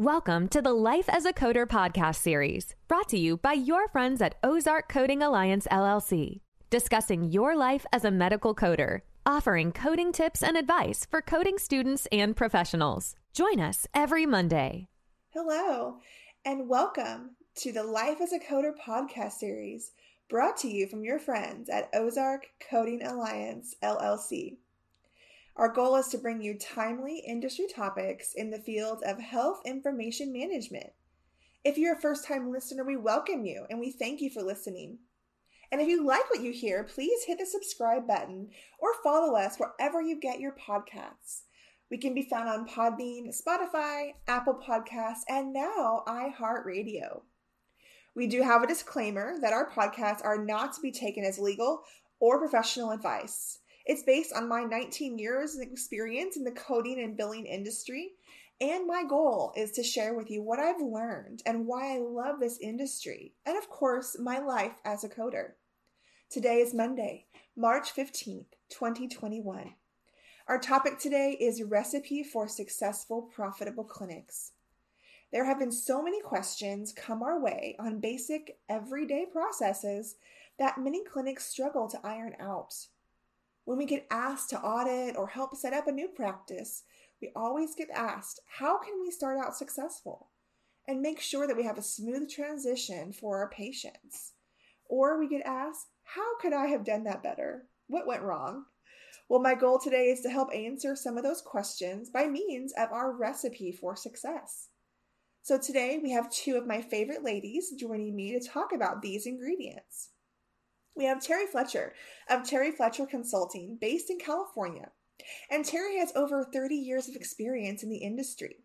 Welcome to the Life as a Coder podcast series, brought to you by your friends at Ozark Coding Alliance LLC, discussing your life as a medical coder, offering coding tips and advice for coding students and professionals. Join us every Monday. Hello, and welcome to the Life as a Coder podcast series, brought to you from your friends at Ozark Coding Alliance LLC. Our goal is to bring you timely industry topics in the field of health information management. If you're a first time listener, we welcome you and we thank you for listening. And if you like what you hear, please hit the subscribe button or follow us wherever you get your podcasts. We can be found on Podbean, Spotify, Apple Podcasts, and now iHeartRadio. We do have a disclaimer that our podcasts are not to be taken as legal or professional advice. It's based on my 19 years of experience in the coding and billing industry. And my goal is to share with you what I've learned and why I love this industry, and of course, my life as a coder. Today is Monday, March 15th, 2021. Our topic today is recipe for successful, profitable clinics. There have been so many questions come our way on basic, everyday processes that many clinics struggle to iron out. When we get asked to audit or help set up a new practice, we always get asked, how can we start out successful? And make sure that we have a smooth transition for our patients. Or we get asked, how could I have done that better? What went wrong? Well, my goal today is to help answer some of those questions by means of our recipe for success. So today we have two of my favorite ladies joining me to talk about these ingredients. We have Terry Fletcher of Terry Fletcher Consulting, based in California. And Terry has over 30 years of experience in the industry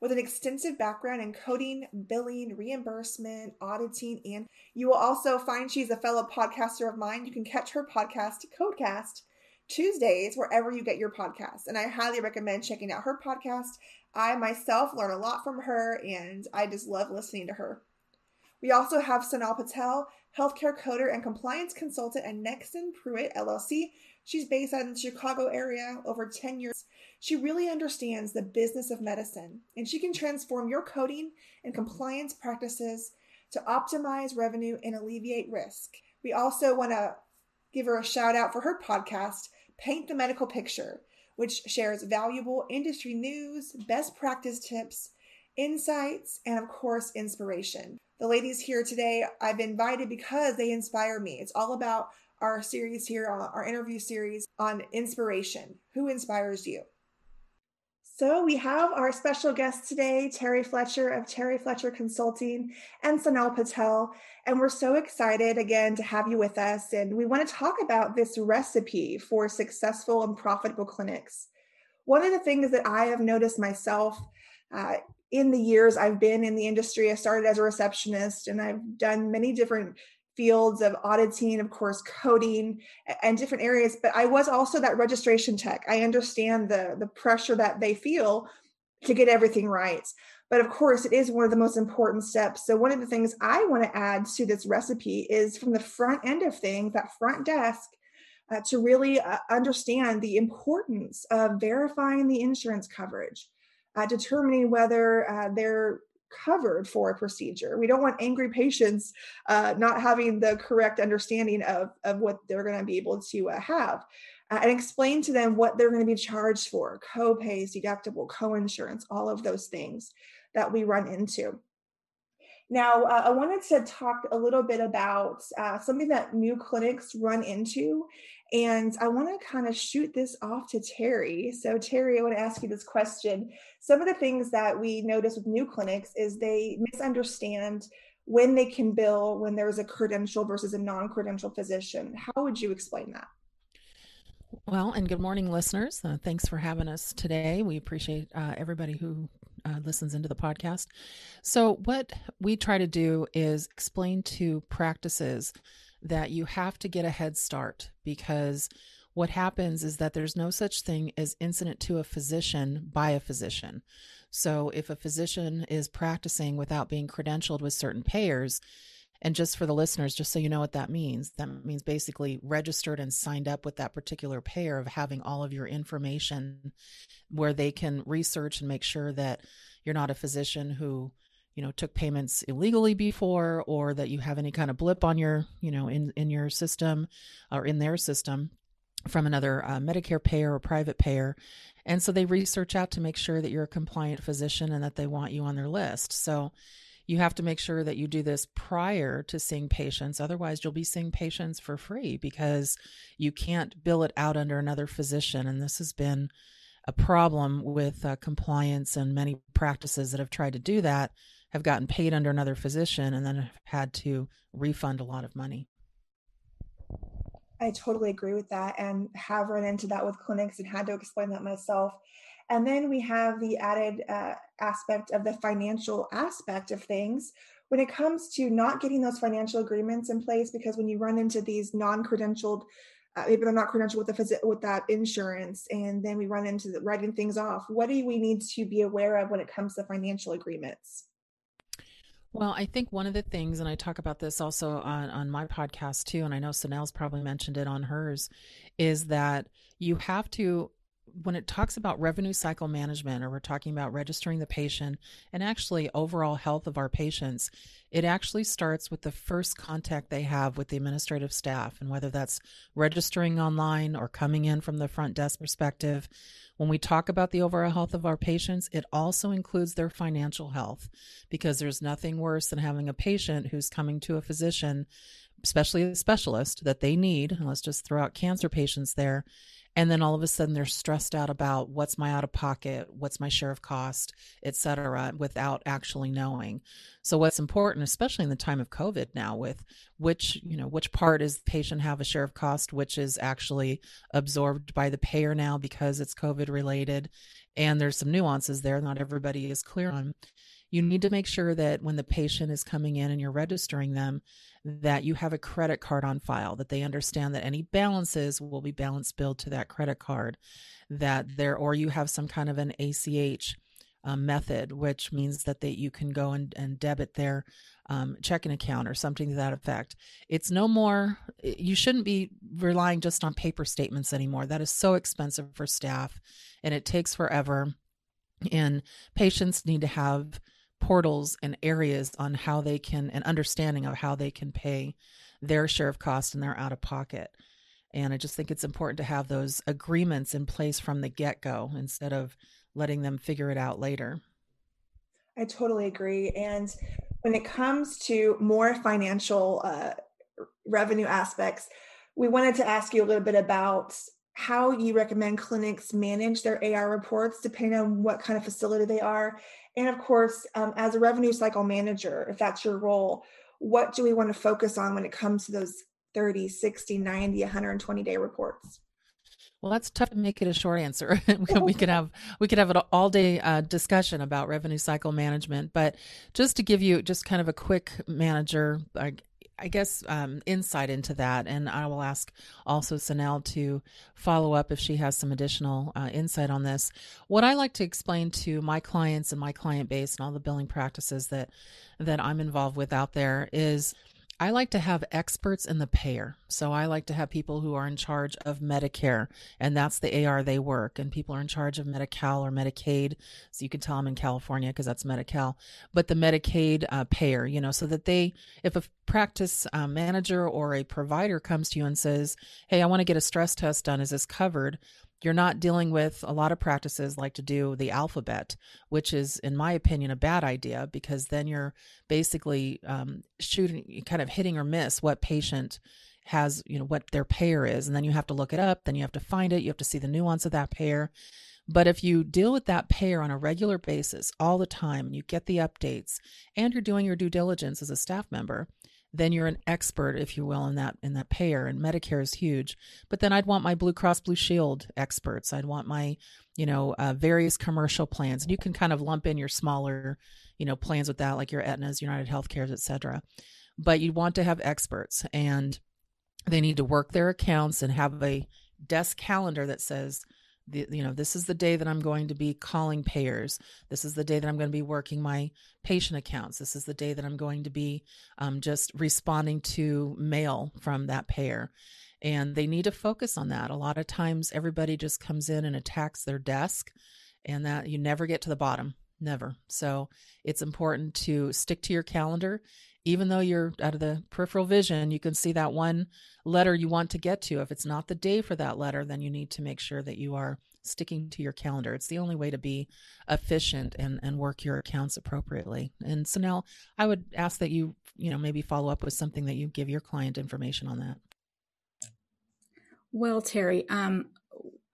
with an extensive background in coding, billing, reimbursement, auditing, and you will also find she's a fellow podcaster of mine. You can catch her podcast, Codecast, Tuesdays, wherever you get your podcasts. And I highly recommend checking out her podcast. I myself learn a lot from her, and I just love listening to her. We also have Sonal Patel, healthcare coder and compliance consultant at Nexsen Pruet LLC. She's based out in the Chicago area over 10 years. She really understands the business of medicine and she can transform your coding and compliance practices to optimize revenue and alleviate risk. We also want to give her a shout out for her podcast, Paint the Medical Picture, which shares valuable industry news, best practice tips, insights, and of course, inspiration. The ladies here today, I've invited because they inspire me. It's all about our series here, uh, our interview series on inspiration. Who inspires you? So we have our special guest today, Terry Fletcher of Terry Fletcher Consulting and Sonal Patel. And we're so excited again to have you with us. And we want to talk about this recipe for successful and profitable clinics. One of the things that I have noticed myself uh, in the years I've been in the industry, I started as a receptionist and I've done many different fields of auditing, of course, coding and different areas. But I was also that registration tech. I understand the the pressure that they feel to get everything right. But of course, it is one of the most important steps. So one of the things I want to add to this recipe is from the front end of things, that front desk, uh, to really uh, understand the importance of verifying the insurance coverage uh, determining whether uh, they're covered for a procedure. We don't want angry patients uh, not having the correct understanding of, of what they're going to be able to uh, have. Uh, and explain to them what they're going to be charged for co-pays, deductible, co-insurance, all of those things that we run into. Now, uh, I wanted to talk a little bit about uh, something that new clinics run into. And I want to kind of shoot this off to Terry. So, Terry, I want to ask you this question. Some of the things that we notice with new clinics is they misunderstand when they can bill when there's a credential versus a non credential physician. How would you explain that? Well, and good morning, listeners. Uh, thanks for having us today. We appreciate uh, everybody who uh, listens into the podcast. So, what we try to do is explain to practices that you have to get a head start because what happens is that there's no such thing as incident to a physician by a physician. So, if a physician is practicing without being credentialed with certain payers, And just for the listeners, just so you know what that means, that means basically registered and signed up with that particular payer of having all of your information where they can research and make sure that you're not a physician who you know took payments illegally before or that you have any kind of blip on your you know in in your system or in their system from another uh, medicare payer or private payer and so they research out to make sure that you're a compliant physician and that they want you on their list so you have to make sure that you do this prior to seeing patients. Otherwise, you'll be seeing patients for free because you can't bill it out under another physician. And this has been a problem with uh, compliance, and many practices that have tried to do that have gotten paid under another physician and then have had to refund a lot of money. I totally agree with that and have run into that with clinics and had to explain that myself. And then we have the added uh, aspect of the financial aspect of things when it comes to not getting those financial agreements in place, because when you run into these non credentialed, uh, maybe they're not credentialed with the phys- with that insurance, and then we run into the, writing things off. What do we need to be aware of when it comes to financial agreements? Well, I think one of the things, and I talk about this also on, on my podcast too, and I know Sonal's probably mentioned it on hers, is that you have to when it talks about revenue cycle management or we're talking about registering the patient and actually overall health of our patients it actually starts with the first contact they have with the administrative staff. And whether that's registering online or coming in from the front desk perspective when we talk about the overall health of our patients it also includes their financial health because there's nothing worse than having a patient who's coming to a physician especially a specialist that they need. Let's just throw out cancer patients there and then all of a sudden they're stressed out about what's my out of pocket what's my share of cost etc without actually knowing. So what's important especially in the time of covid now with which you know which part is the patient have a share of cost which is actually absorbed by the payer now because it's covid related. And there's some nuances there not everybody is clear on you need to make sure that when the patient is coming in and you're registering them that you have a credit card on file that they understand that any balances will be balance billed to that credit card that there or you have some kind of an ach um, method which means that they, you can go and, and debit their um, checking account or something to that effect. It's no more you shouldn't be relying just on paper statements anymore. That is so expensive for staff and it takes forever and patients need to have portals and areas on how they can an understanding of how they can pay their share of cost and their out of pocket and i just think it's important to have those agreements in place from the get-go instead of letting them figure it out later. I totally agree. And when it comes to more financial uh, revenue aspects we wanted to ask you a little bit about how you recommend clinics manage their AR reports depending on what kind of facility they are and of course, um, as a revenue cycle manager, if that's your role, what do we want to focus on when it comes to those 30, 60, 90, 120 day reports? Well, that's tough to make it a short answer. we could have we could have an all day uh, discussion about revenue cycle management, but just to give you just kind of a quick manager, I guess um, insight into that, and I will ask also Sonal to follow up if she has some additional uh, insight on this. What I like to explain to my clients and my client base and all the billing practices that that I'm involved with out there is I like to have experts in the payer. So I like to have people who are in charge of Medicare, and that's the AR they work. And people are in charge of Medi-Cal or Medicaid. So you can tell I'm in California because that's Medi-Cal, but the Medicaid uh, payer, you know, so that they, if a practice uh, manager or a provider comes to you and says, Hey, I want to get a stress test done, is this covered? You're not dealing with a lot of practices like to do the alphabet, which is, in my opinion, a bad idea because then you're basically um, shooting, kind of hitting or miss what patient has, you know, what their payer is. And then you have to look it up, then you have to find it, you have to see the nuance of that payer. But if you deal with that payer on a regular basis all the time, and you get the updates, and you're doing your due diligence as a staff member, then you're an expert, if you will, in that in that payer. And Medicare is huge. But then I'd want my Blue Cross Blue Shield experts. I'd want my, you know, uh, various commercial plans. And you can kind of lump in your smaller, you know, plans with that, like your Aetna's, United Healthcare's, et cetera. But you want to have experts, and they need to work their accounts and have a desk calendar that says the, you know this is the day that i'm going to be calling payers. This is the day that i'm going to be working my patient accounts. This is the day that i'm going to be um, just responding to mail from that payer. And they need to focus on that. A lot of times everybody just comes in and attacks their desk and that you never get to the bottom. Never. So it's important to stick to your calendar even though you're out of the peripheral vision, you can see that one letter you want to get to. If it's not the day for that letter, then you need to make sure that you are sticking to your calendar. It's the only way to be efficient and, and work your accounts appropriately. And so now I would ask that you, you know, maybe follow up with something that you give your client information on that. Well, Terry, um,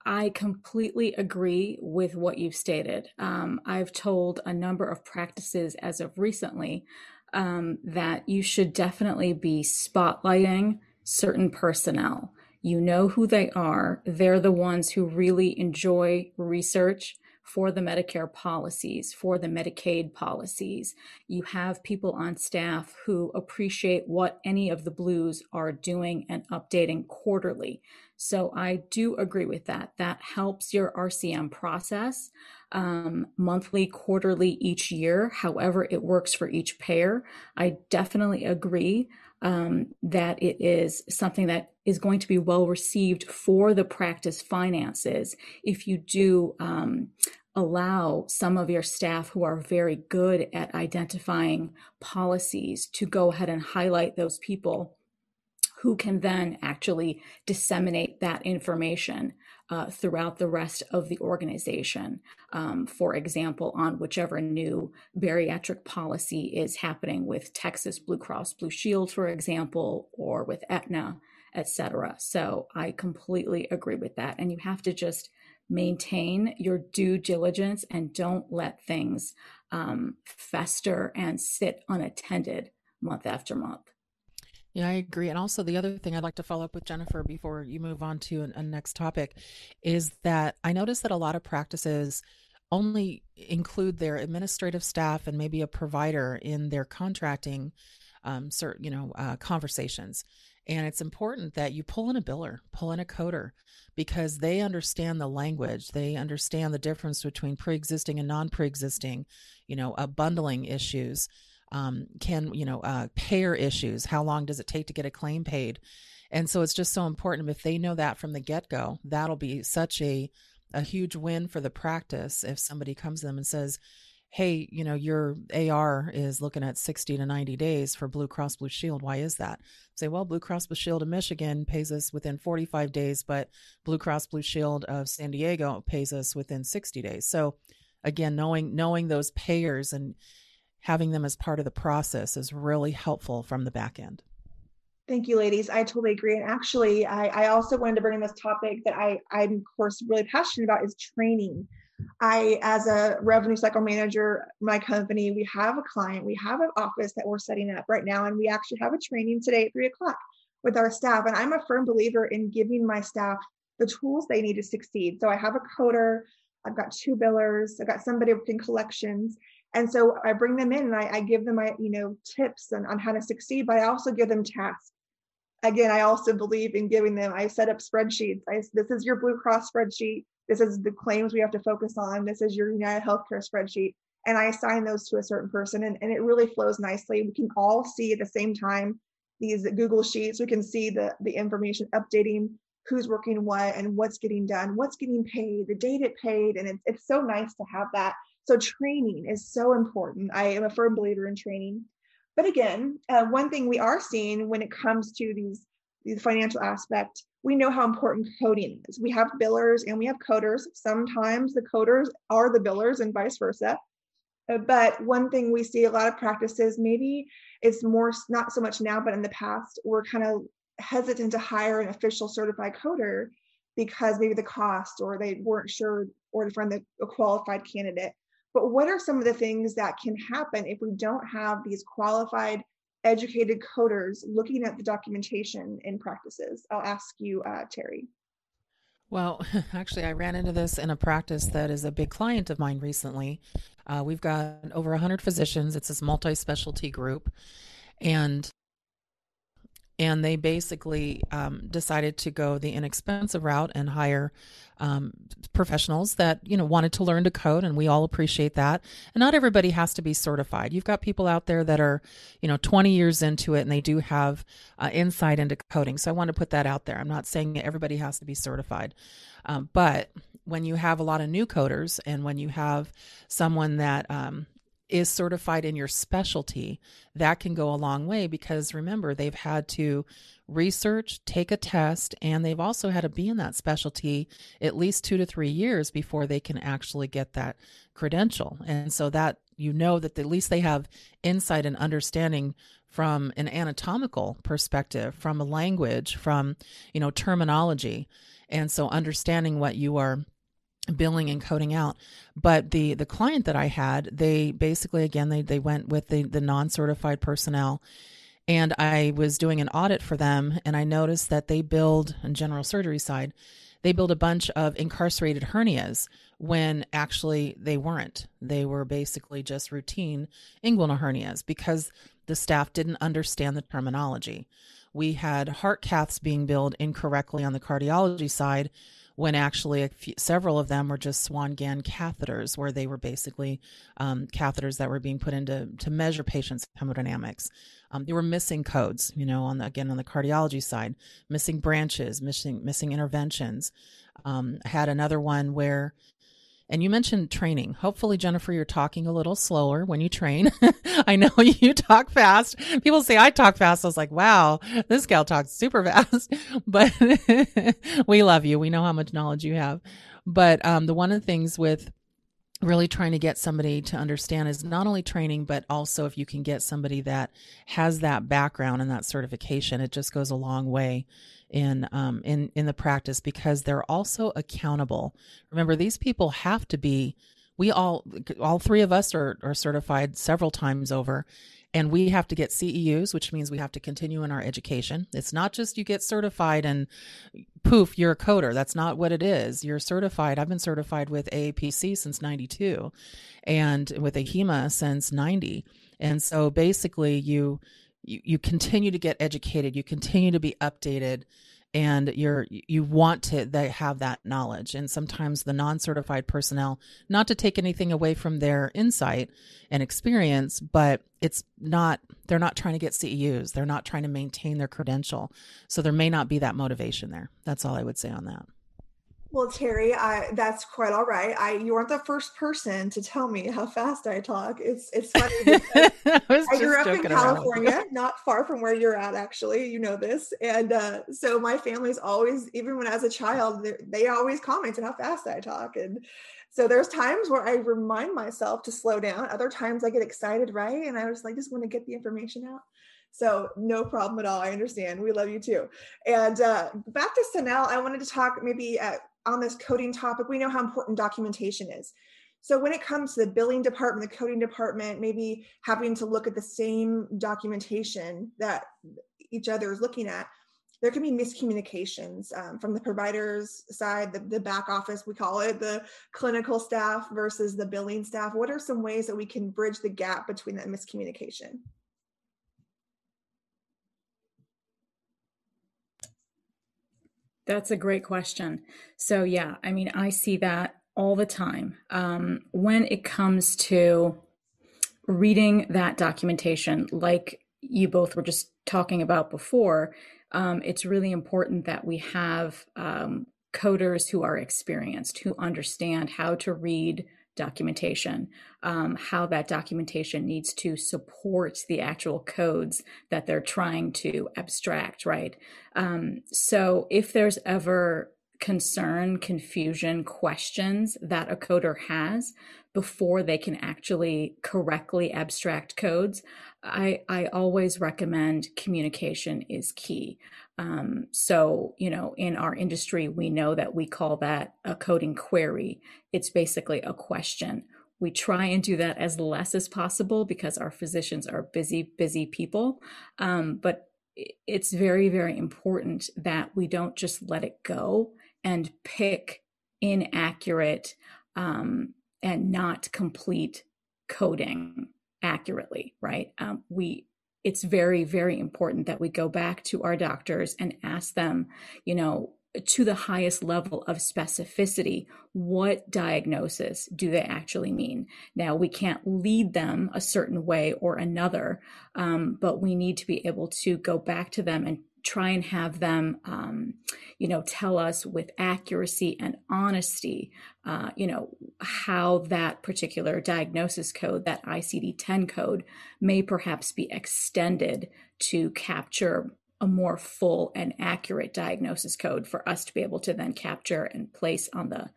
I completely agree with what you've stated. Um, I've told a number of practices as of recently um, that you should definitely be spotlighting certain personnel. You know who they are. They're the ones who really enjoy research for the Medicare policies, for the Medicaid policies. You have people on staff who appreciate what any of the Blues are doing and updating quarterly. So I do agree with that. That helps your RCM process um, monthly, quarterly, each year, however it works for each payer. I definitely agree um, that it is something that is going to be well received for the practice finances if you do um, allow some of your staff who are very good at identifying policies to go ahead and highlight those people who can then actually disseminate that information uh, throughout the rest of the organization. Um, for example, on whichever new bariatric policy is happening with Texas Blue Cross Blue Shield, for example, or with Aetna, et cetera. So I completely agree with that. And you have to just maintain your due diligence and don't let things um, fester and sit unattended month after month. Yeah, I agree. And also, the other thing I'd like to follow up with Jennifer before you move on to a, a next topic is that I noticed that a lot of practices only include their administrative staff and maybe a provider in their contracting, um, certain, you know, uh, conversations. And it's important that you pull in a biller, pull in a coder, because they understand the language. They understand the difference between pre-existing and non-pre-existing, you know, uh, bundling issues um, can you know uh, payer issues? How long does it take to get a claim paid? And so it's just so important. If they know that from the get-go that'll be such a a huge win for the practice if somebody comes to them and says hey you know your ar is looking at 60 to 90 days for blue cross blue shield. Why is that? Say well blue cross blue shield of michigan pays us within 45 days but blue cross blue shield of san diego pays us within 60 days. So again knowing knowing those payers and having them as part of the process is really helpful from the back end. Thank you, ladies. I totally agree. And actually, I, I also wanted to bring in this topic that I, I'm, of course, really passionate about is training. I, as a revenue cycle manager, my company, we have a client, we have an office that we're setting up right now, and we actually have a training today at three o'clock with our staff. And I'm a firm believer in giving my staff the tools they need to succeed. So I have a coder, I've got two billers, I've got somebody within collections, and so I bring them in and I, I give them my, you know, tips on, on how to succeed, but I also give them tasks. Again, I also believe in giving them, I set up spreadsheets. I, this is your Blue Cross spreadsheet. This is the claims we have to focus on. This is your United Healthcare spreadsheet. And I assign those to a certain person and, and it really flows nicely. We can all see at the same time these Google Sheets. We can see the, the information updating who's working what and what's getting done, what's getting paid, the date it paid. And it's, it's so nice to have that so training is so important. I am a firm believer in training. But again, uh, one thing we are seeing when it comes to these the financial aspect, we know how important coding is. We have billers and we have coders. Sometimes the coders are the billers and vice versa. Uh, but one thing we see a lot of practices, maybe it's more not so much now, but in the past, we're kind of hesitant to hire an official certified coder because maybe the cost or they weren't sure or to find the, a qualified candidate. But what are some of the things that can happen if we don't have these qualified, educated coders looking at the documentation in practices? I'll ask you, uh, Terry. Well, actually, I ran into this in a practice that is a big client of mine recently. Uh, we've got over 100 physicians, it's this multi specialty group. And and they basically um, decided to go the inexpensive route and hire um, professionals that you know wanted to learn to code and we all appreciate that. And not everybody has to be certified. You've got people out there that are you know 20 years into it and they do have uh, insight into coding. So i want to put that out there. I'm not saying everybody has to be certified. Um, but when you have a lot of new coders and when you have someone that um, is certified in your specialty, that can go a long way because remember, they've had to research, take a test, and they've also had to be in that specialty at least two to three years before they can actually get that credential. And so that you know that at least they have insight and understanding from an anatomical perspective, from a language, from, you know, terminology. And so understanding what you are billing and coding out. But the the client that i had they basically again they they went with the the non-certified personnel. And i was doing an audit for them and i noticed that they billed on general surgery side they billed a bunch of incarcerated hernias when actually they weren't. They were basically just routine inguinal hernias because the staff didn't understand the terminology. We had heart caths being billed incorrectly on the cardiology side when actually few, several of them were just Swan-Ganz catheters, where they were basically um, catheters that were being put into to measure patients' hemodynamics. Um, they were missing codes, you know, on the, again on the cardiology side, missing branches, missing missing interventions. Um, I had another one where and you mentioned training. Hopefully, Jennifer, you're talking a little slower when you train. I know you talk fast. People say I talk fast. I was like, wow, this gal talks super fast. But we love you. We know how much knowledge you have. But um, the one of the things with really trying to get somebody to understand is not only training but also if you can get somebody that has that background and that certification it just goes a long way in um, in in the practice because they're also accountable. Remember, these people have to be. We all all three of us are are certified several times over, and we have to get CEUs, which means we have to continue in our education. It's not just you get certified and poof, you're a coder. That's not what it is. You're certified. I've been certified with AAPC since 92 and with AHIMA since 90. And so basically you you, you continue to get educated you continue to be updated and you're you want to they have that knowledge. And sometimes the non-certified personnel not to take anything away from their insight and experience but it's not they're not trying to get ceus they're not trying to maintain their credential. So there may not be that motivation there. That's all i would say on that well, Terry, I, that's quite all right. I you aren't the first person to tell me how fast I talk. It's it's funny. I, I grew up in California, not far from where you're at. Actually, you know this, and uh, so my family's always, even when I was a child, they always commented how fast I talk, and so there's times where I remind myself to slow down. Other times I get excited, right, and I was like, just want to get the information out. So no problem at all. I understand. We love you too. And uh, back to Sonal, I wanted to talk maybe uh, on this coding topic, we know how important documentation is. So when it comes to the billing department, the coding department, maybe having to look at the same documentation that each other is looking at, there can be miscommunications um, from the provider's side, the, the back office, we call it, the clinical staff versus the billing staff. What are some ways that we can bridge the gap between that miscommunication? That's a great question. So, yeah, I mean, I see that all the time. Um, when it comes to reading that documentation, like you both were just talking about before, um, it's really important that we have um, coders who are experienced, who understand how to read documentation, um, how that documentation needs to support the actual codes that they're trying to abstract, right? Um, so if there's ever concern, confusion, questions that a coder has before they can actually correctly abstract codes, I, I always recommend communication is key. Um, so, you know, in our industry, we know that we call that a coding query. It's basically a question. We try and do that as less as possible because our physicians are busy, busy people. Um, but it's very, very important that we don't just let it go and pick inaccurate um, and not complete coding accurately, right? Um, we it's very, very important that we go back to our doctors and ask them, you know, to the highest level of specificity, what diagnosis do they actually mean? Now, we can't lead them a certain way or another, um, but we need to be able to go back to them and try and have them, um, you know, tell us with accuracy and honesty, uh, you know, how that particular diagnosis code, that ICD 10 code, may perhaps be extended to capture a more full and accurate diagnosis code for us to be able to then capture and place on the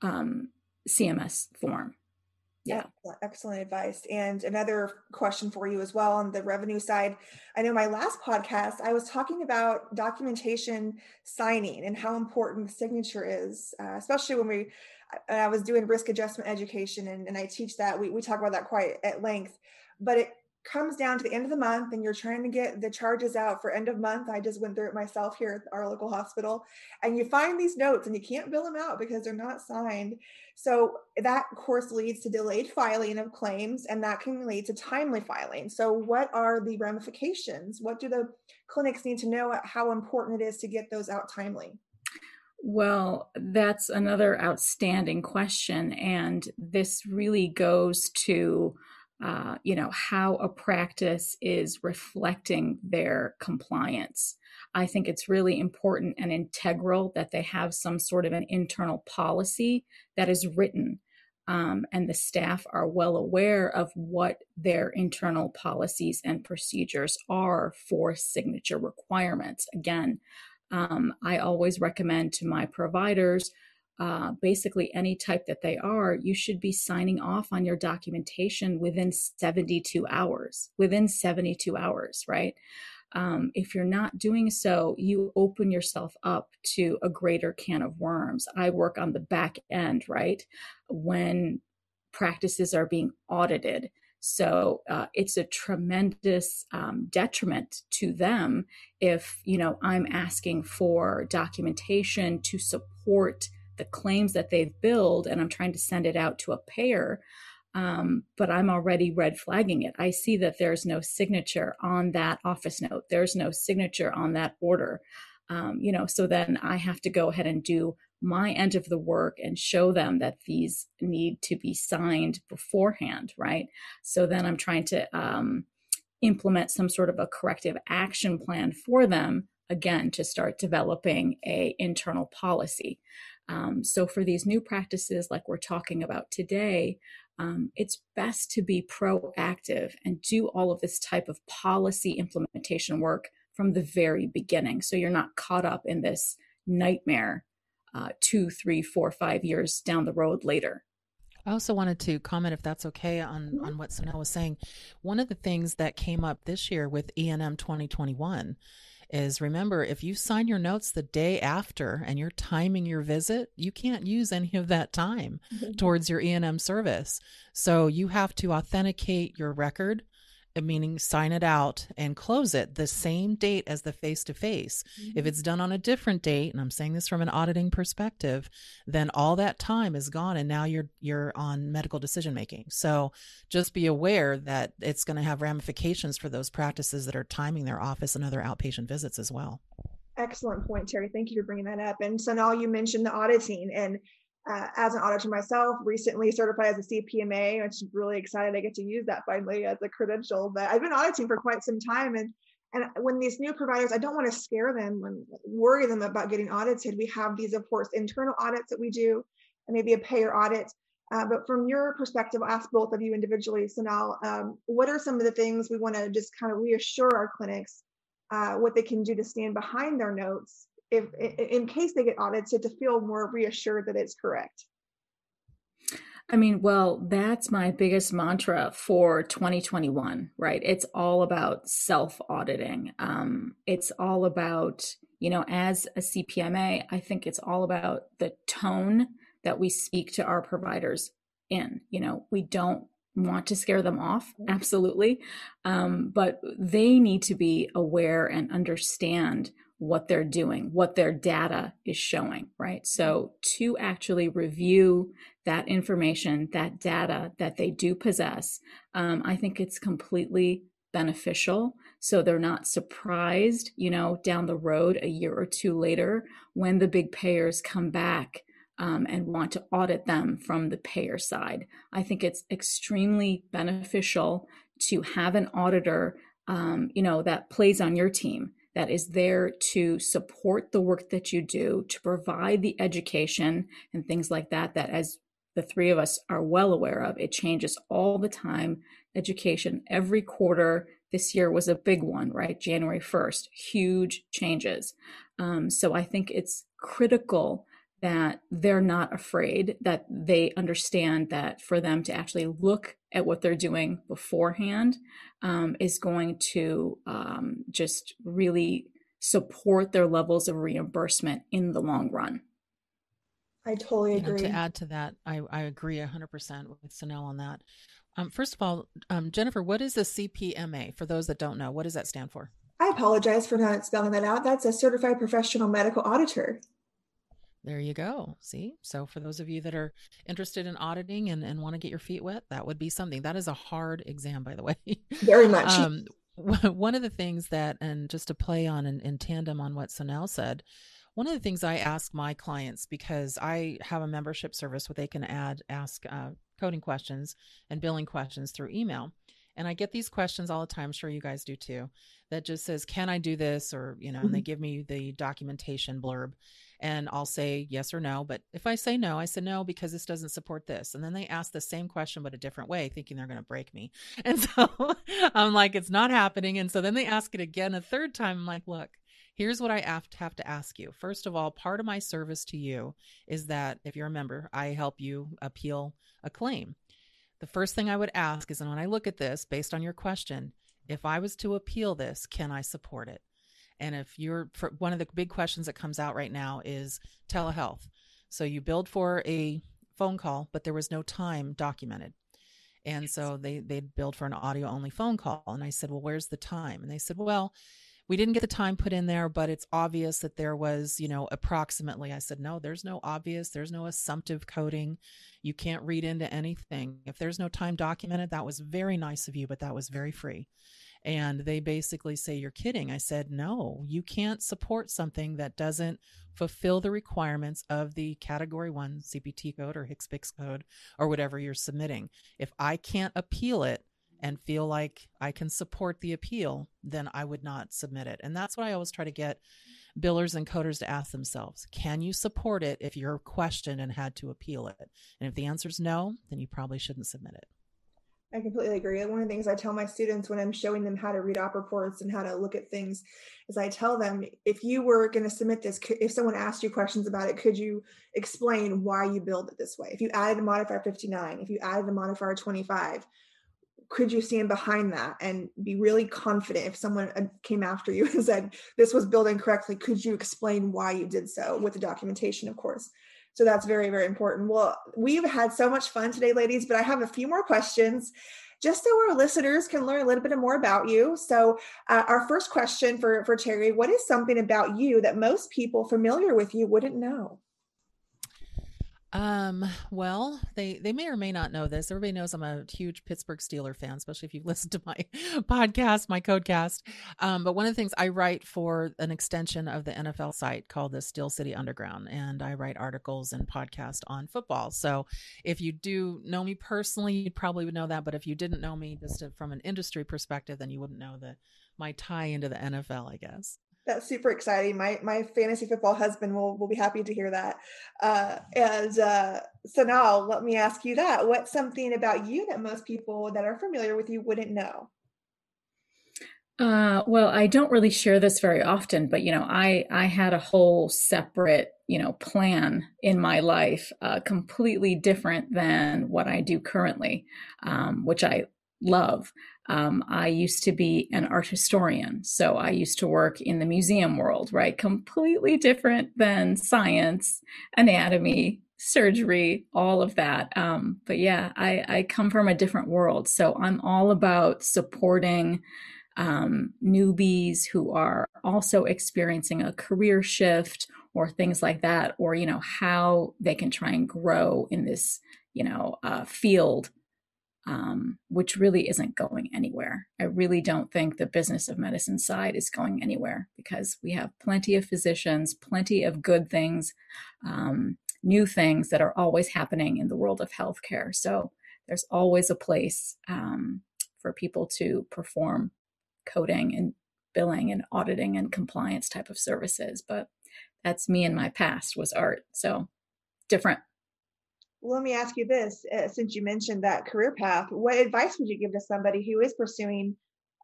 um, CMS form. Yeah. Excellent advice. And another question for you as well on the revenue side. I know my last podcast, I was talking about documentation signing and how important the signature is, uh, especially when we, I was doing risk adjustment education and, and I teach that. We, we talk about that quite at length, but it comes down to the end of the month and you're trying to get the charges out for end of month i just went through it myself here at our local hospital and you find these notes and you can't bill them out because they're not signed. So that course leads to delayed filing of claims and that can lead to timely filing. So what are the ramifications? What do the clinics need to know how important it is to get those out timely? Well, that's another outstanding question. And this really goes to uh, you know, how a practice is reflecting their compliance. I think it's really important and integral that they have some sort of an internal policy that is written. Um, and the staff are well aware of what their internal policies and procedures are for signature requirements. Again, um, I always recommend to my providers uh, basically any type that they are, you should be signing off on your documentation within 72 hours. Within 72 hours, right? Um, if you're not doing so, you open yourself up to a greater can of worms. I work on the back end, right? When practices are being audited. So uh, it's a tremendous um, detriment to them if you know I'm asking for documentation to support the claims that they've billed and I'm trying to send it out to a payer, um, but I'm already red flagging it. I see that there's no signature on that office note, there's no signature on that order. Um, you know, so then I have to go ahead and do my end of the work and show them that these need to be signed beforehand, right? So then I'm trying to um, implement some sort of a corrective action plan for them again to start developing a internal policy um, so for these new practices like we're talking about today, um, it's best to be proactive and do all of this type of policy implementation work from the very beginning. So you're not caught up in this nightmare uh, two, three, four, five years down the road later. I also wanted to comment, if that's okay, on, mm-hmm. on what Sonal was saying. One of the things that came up this year with ENM 2021 is remember if you sign your notes the day after and you're timing your visit, you can't use any of that time mm-hmm. towards your ENM service. So you have to authenticate your record meaning sign it out and close it the same date as the face to face. If mm-hmm. it's done on a different date, and I'm saying this from an auditing perspective, then all that time is gone and now you're you're on medical decision making. So just be aware that it's going to have ramifications for those practices that are timing their office and other outpatient visits as well. Excellent point, Terry. Thank you for bringing that up. And so now you mentioned the auditing and uh, as an auditor myself, recently certified as a CPMA, which is really excited I get to use that finally as a credential. But I've been auditing for quite some time, and and when these new providers, I don't want to scare them and worry them about getting audited. We have these, of course, internal audits that we do, and maybe a payer audit. Uh, but from your perspective, I'll ask both of you individually. So um, what are some of the things we want to just kind of reassure our clinics uh, what they can do to stand behind their notes if in case they get audited to feel more reassured that it's correct I mean, well, that's my biggest mantra for 2021, right? It's all about self auditing. Um, it's all about, you know, as a CPMA, I think it's all about the tone that we speak to our providers in. You know, we don't want to scare them off, absolutely. Um, but they need to be aware and understand what they're doing, what their data is showing, right? So to actually review that information, that data that they do possess, um, I think it's completely beneficial so they're not surprised, you know, down the road a year or two later when the big payers come back um, and want to audit them from the payer side. I think it's extremely beneficial to have an auditor, um, you know, that plays on your team, that is there to support the work that you do, to provide the education and things like that, that as the three of us are well aware of, it changes all the time. Education every quarter this year was a big one, right? January 1st, huge changes. Um, so I think it's critical that they're not afraid, that they understand that for them to actually look at what they're doing beforehand um, is going to um, just really support their levels of reimbursement in the long run. I totally agree. to add to that, I, I agree 100% with Sonal on that. Um, first of all, um, Jennifer, what is a CPMA? For those that don't know, what does that stand for? I apologize for not spelling that out. That's a certified professional medical auditor. There you go. See? So, for those of you that are interested in auditing and, and want to get your feet wet, that would be something. That is a hard exam, by the way. Very much. um, one of the things that, and just to play on in, in tandem on what Sonal said, one of the things I ask my clients because I have a membership service where they can add ask uh, coding questions and billing questions through email. And I get these questions all the time, I'm sure you guys do too, that just says, Can I do this? Or, you know, mm-hmm. and they mm-hmm. give me the documentation blurb and I'll say yes or no. But if I say no, I said no because this doesn't support this. And then they ask the same question, but a different way, thinking they're going to break me. And so I'm like, It's not happening. And so then they ask it again a third time. I'm like, Look, here's what I have to ask you. First of all, part of my service to you is that if you're a member, I help you appeal a claim. The first thing I would ask is, and when I look at this based on your question, if I was to appeal this, can I support it? And if you're for one of the big questions that comes out right now is telehealth. So you billed for a phone call, but there was no time documented. And so they they billed for an audio only phone call. And I said, Well, where's the time? And they said, Well, we didn't get the time put in there, but it's obvious that there was, you know, approximately. I said, no, there's no obvious, there's no assumptive coding. You can't read into anything. If there's no time documented, that was very nice of you, but that was very free. And they basically say, You're kidding. I said, No, you can't support something that doesn't fulfill the requirements of the category one CPT code or HCPCS code or whatever you're submitting. If I can't appeal it, and feel like I can support the appeal, then I would not submit it. And that's what I always try to get billers and coders to ask themselves Can you support it if you're questioned and had to appeal it? And if the answer is no, then you probably shouldn't submit it. I completely agree. One of the things I tell my students when I'm showing them how to read op reports and how to look at things is I tell them if you were going to submit this, if someone asked you questions about it, could you explain why you billed it this way? If you added a modifier 59, if you added a modifier 25, could you stand behind that and be really confident if someone uh, came after you and said this was built incorrectly could you explain why you did so with the documentation of course so that's very very important. Well we've had so much fun today ladies but i have a few more questions just so our listeners can learn a little bit more about you. So uh, our first question for for terry what is something about you that most people familiar with you wouldn't know um, well, they they may or may not know this. Everybody knows I'm a huge Pittsburgh Steeler fan, especially if you've listened to my podcast, my codecast. Um, but one of the things I write for an extension of the NFL site called the Steel City Underground, and I write articles and podcasts on football. So if you do know me personally, you probably would know that. But if you didn't know me just from an industry perspective, then you wouldn't know the my tie into the NFL, I guess. That's super exciting. My my fantasy football husband will will be happy to hear that. Uh, and uh, so now let me ask you that: What's something about you that most people that are familiar with you wouldn't know? Uh, well, I don't really share this very often, but you know, I I had a whole separate you know plan in my life, uh, completely different than what I do currently, um, which I love. Um, I used to be an art historian. So I used to work in the museum world, right? Completely different than science, anatomy, surgery, all of that. Um, but yeah, I, I come from a different world. So I'm all about supporting um, newbies who are also experiencing a career shift or things like that, or, you know, how they can try and grow in this, you know, uh, field um, which really isn't going anywhere. I really don't think the business of medicine side is going anywhere because we have plenty of physicians, plenty of good things, um, new things that are always happening in the world of healthcare. So there's always a place um, for people to perform coding and billing and auditing and compliance type of services. But that's me in my past was art. So different let me ask you this uh, since you mentioned that career path what advice would you give to somebody who is pursuing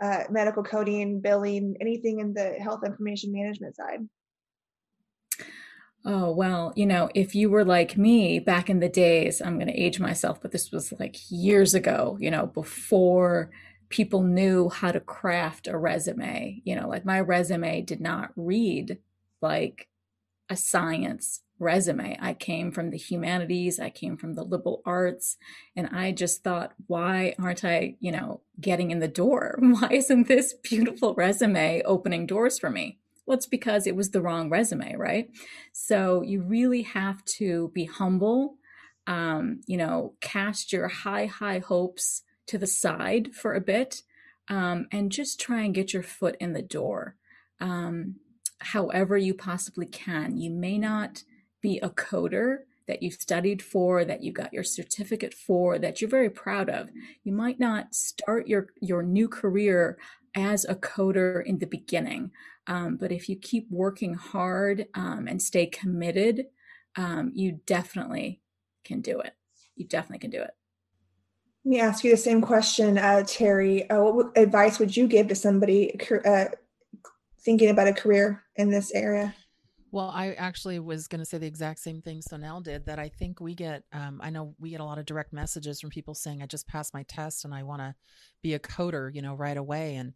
uh, medical coding billing anything in the health information management side? Oh well you know if you were like me back in the days i'm going to age myself but this was like years ago you know before people knew how to craft a resume you know like my resume did not read like a science resume. I came from the humanities, I came from the liberal arts, and I just thought, why aren't I, you know, getting in the door? Why isn't this beautiful resume opening doors for me? Well, it's because it was the wrong resume, right? So you really have to be humble, um, you know, cast your high, high hopes to the side for a bit, um, and just try and get your foot in the door. Um, however you possibly can. You may not be a coder that you've studied for, that you got your certificate for, that you're very proud of. You might not start your, your new career as a coder in the beginning. Um, but if you keep working hard um, and stay committed, um, you definitely can do it. You definitely can do it. Let me ask you the same question, uh, Terry. Uh, what advice would you give to somebody uh, thinking about a career in this area? Well, I actually was going to say the exact same thing Sonal did. That I think we get, um, I know we get a lot of direct messages from people saying, "I just passed my test and I want to be a coder," you know, right away. And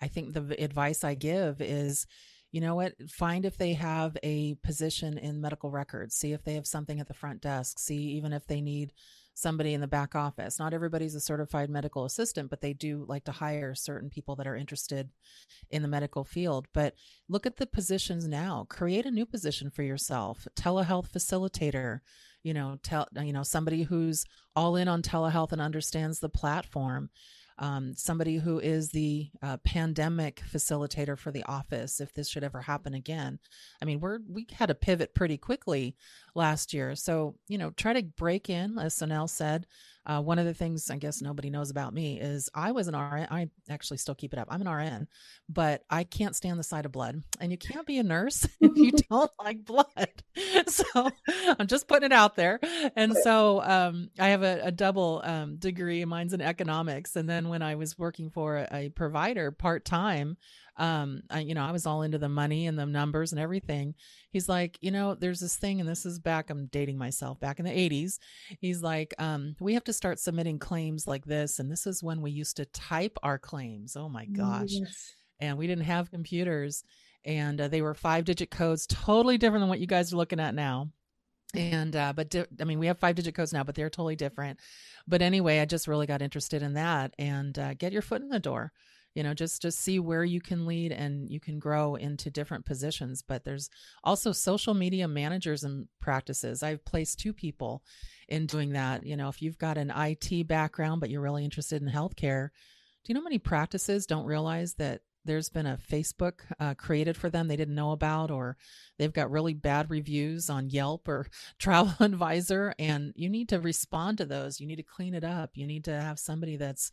I think the advice I give is, you know what, find if they have a position in medical records. See if they have something at the front desk. See even if they need somebody in the back office. Not everybody's a certified medical assistant, but they do like to hire certain people that are interested in the medical field. But look at the positions now. Create a new position for yourself. Telehealth facilitator, you know, tell you know somebody who's all in on telehealth and understands the platform um, somebody who is the uh, pandemic facilitator for the office if this should ever happen again. I mean, we're we had to pivot pretty quickly last year, so you know, try to break in, as Sonal said. Uh, one of the things I guess nobody knows about me is I was an RN. I actually still keep it up. I'm an RN, but I can't stand the sight of blood. And you can't be a nurse if you don't like blood. So I'm just putting it out there. And so um, I have a, a double um, degree. Mine's in economics. And then when I was working for a, a provider part time, um, I, you know, I was all into the money and the numbers and everything. He's like, you know, there's this thing, and this is back, I'm dating myself back in the 80s. He's like, um, we have to start submitting claims like this. And this is when we used to type our claims. Oh my gosh. Yes. And we didn't have computers. And uh, they were five digit codes, totally different than what you guys are looking at now and uh but di- i mean we have five digit codes now but they're totally different but anyway i just really got interested in that and uh, get your foot in the door you know just just see where you can lead and you can grow into different positions but there's also social media managers and practices i've placed two people in doing that you know if you've got an it background but you're really interested in healthcare do you know many practices don't realize that there's been a Facebook uh, created for them they didn't know about, or they've got really bad reviews on Yelp or Travel Advisor, and you need to respond to those. You need to clean it up. You need to have somebody that's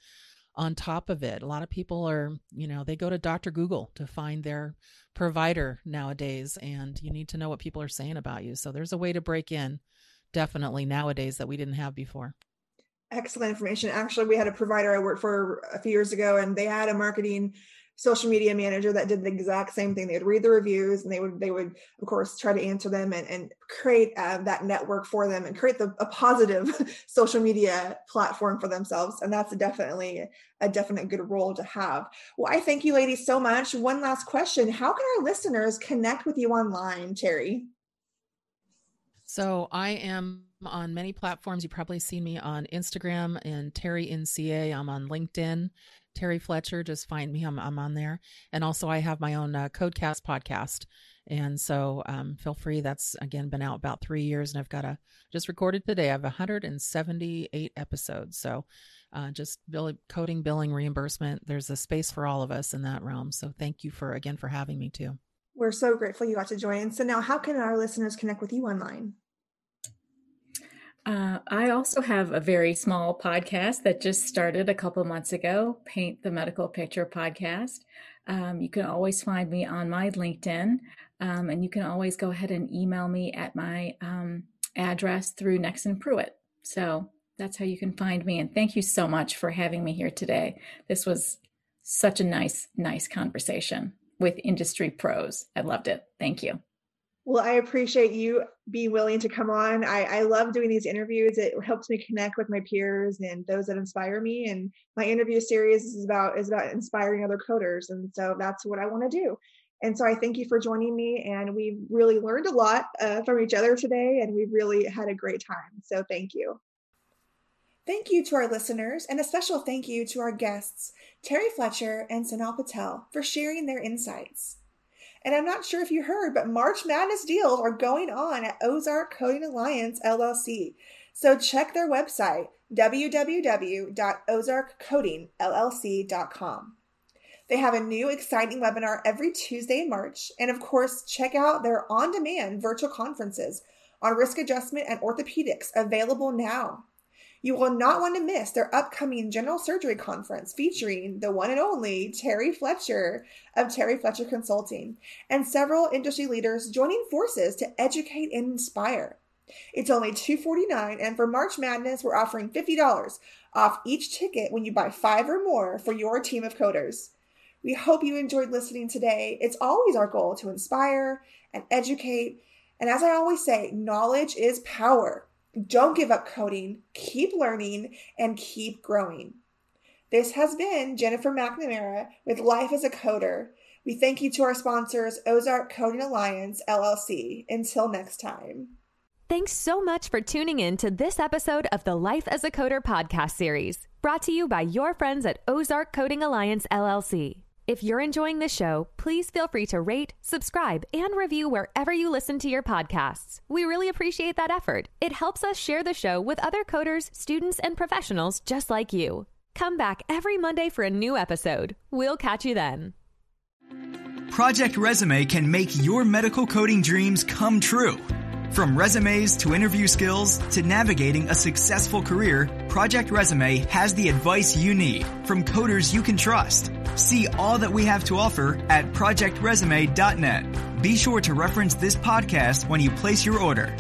on top of it. A lot of people are, you know, they go to Dr. Google to find their provider nowadays, and you need to know what people are saying about you. So there's a way to break in definitely nowadays that we didn't have before. Excellent information. Actually, we had a provider I worked for a few years ago, and they had a marketing social media manager that did the exact same thing. They'd read the reviews and they would they would of course try to answer them and, and create uh, that network for them and create the, a positive social media platform for themselves. And that's definitely a definite good role to have. Well, I thank you, ladies, so much. One last question: How can our listeners connect with you online, Terry? So I am on many platforms. You probably seen me on Instagram and Terry NCA. I'm on LinkedIn. Terry Fletcher, just find me. I'm, I'm on there. And also, I have my own uh, Codecast podcast. And so um, feel free. That's again been out about three years, and I've got a just recorded today. I have 178 episodes. So uh, just bill, coding, billing, reimbursement. There's a space for all of us in that realm. So thank you for again for having me too. We're so grateful you got to join. So now, how can our listeners connect with you online? Uh, I also have a very small podcast that just started a couple months ago, Paint the Medical Picture podcast. Um, you can always find me on my LinkedIn, um, and you can always go ahead and email me at my um, address through Nexsen Pruet. So that's how you can find me. And thank you so much for having me here today. This was such a nice, nice conversation with industry pros. I loved it. Thank you. Well, I appreciate you being willing to come on. I, I love doing these interviews. It helps me connect with my peers and those that inspire me. And my interview series is about is about inspiring other coders. And so that's what I want to do. And so I thank you for joining me. And we've really learned a lot uh, from each other today, and we've really had a great time. So thank you. Thank you to our listeners, and a special thank you to our guests, Terry Fletcher and Sonal Patel, for sharing their insights. And I'm not sure if you heard, but March Madness deals are going on at Ozark Coding Alliance LLC. So check their website, www.ozarkcodingllc.com. They have a new exciting webinar every Tuesday in March. And of course, check out their on demand virtual conferences on risk adjustment and orthopedics available now. You will not want to miss their upcoming general surgery conference featuring the one and only Terry Fletcher of Terry Fletcher Consulting and several industry leaders joining forces to educate and inspire. It's only 249 and for March Madness we're offering $50 off each ticket when you buy 5 or more for your team of coders. We hope you enjoyed listening today. It's always our goal to inspire and educate, and as I always say, knowledge is power. Don't give up coding, keep learning, and keep growing. This has been Jennifer McNamara with Life as a Coder. We thank you to our sponsors, Ozark Coding Alliance, LLC. Until next time. Thanks so much for tuning in to this episode of the Life as a Coder podcast series, brought to you by your friends at Ozark Coding Alliance, LLC. If you're enjoying the show, please feel free to rate, subscribe, and review wherever you listen to your podcasts. We really appreciate that effort. It helps us share the show with other coders, students, and professionals just like you. Come back every Monday for a new episode. We'll catch you then. Project Resume can make your medical coding dreams come true. From resumes to interview skills to navigating a successful career, Project Resume has the advice you need from coders you can trust. See all that we have to offer at projectresume.net. Be sure to reference this podcast when you place your order.